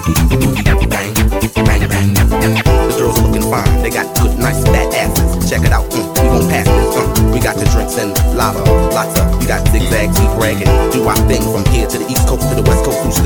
Bang, bang, bang. The girls looking fine. They got good, nice, fat. Check it out. We won't pass we got the drinks and lava, lots of. We got zigzags, we bragging. Do our thing from here to the east coast to the west coast.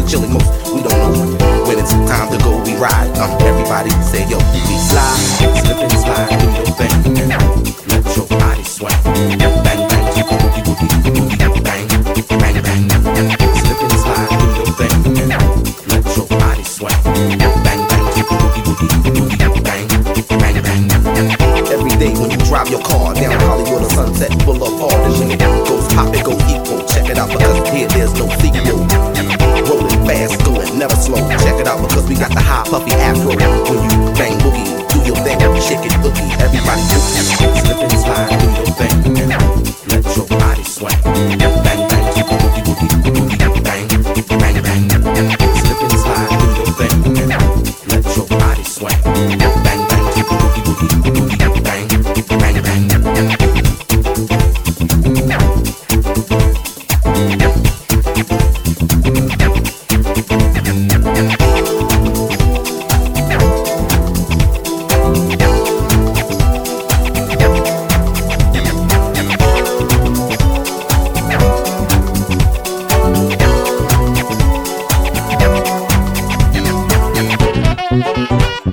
Day when you drive your car down Hollywood or Sunset Boulevard, the shit goes pop, it goes equal. Check it out because here there's no sequel. Rolling fast, going never slow. Check it out because we got the high puffy afro. When you bang boogie, do your thing, shake it boogie. Everybody just slip and slide,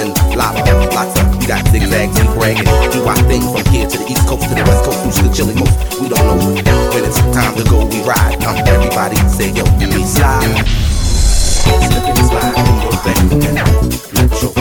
and lots of. We got zigzags and bragging. Do our thing from here to the east coast to the west coast, who's the chilling most. We don't know when it's time to go, we ride. Um, everybody say yo, we slide. Slip and slide, do your thing. Let your.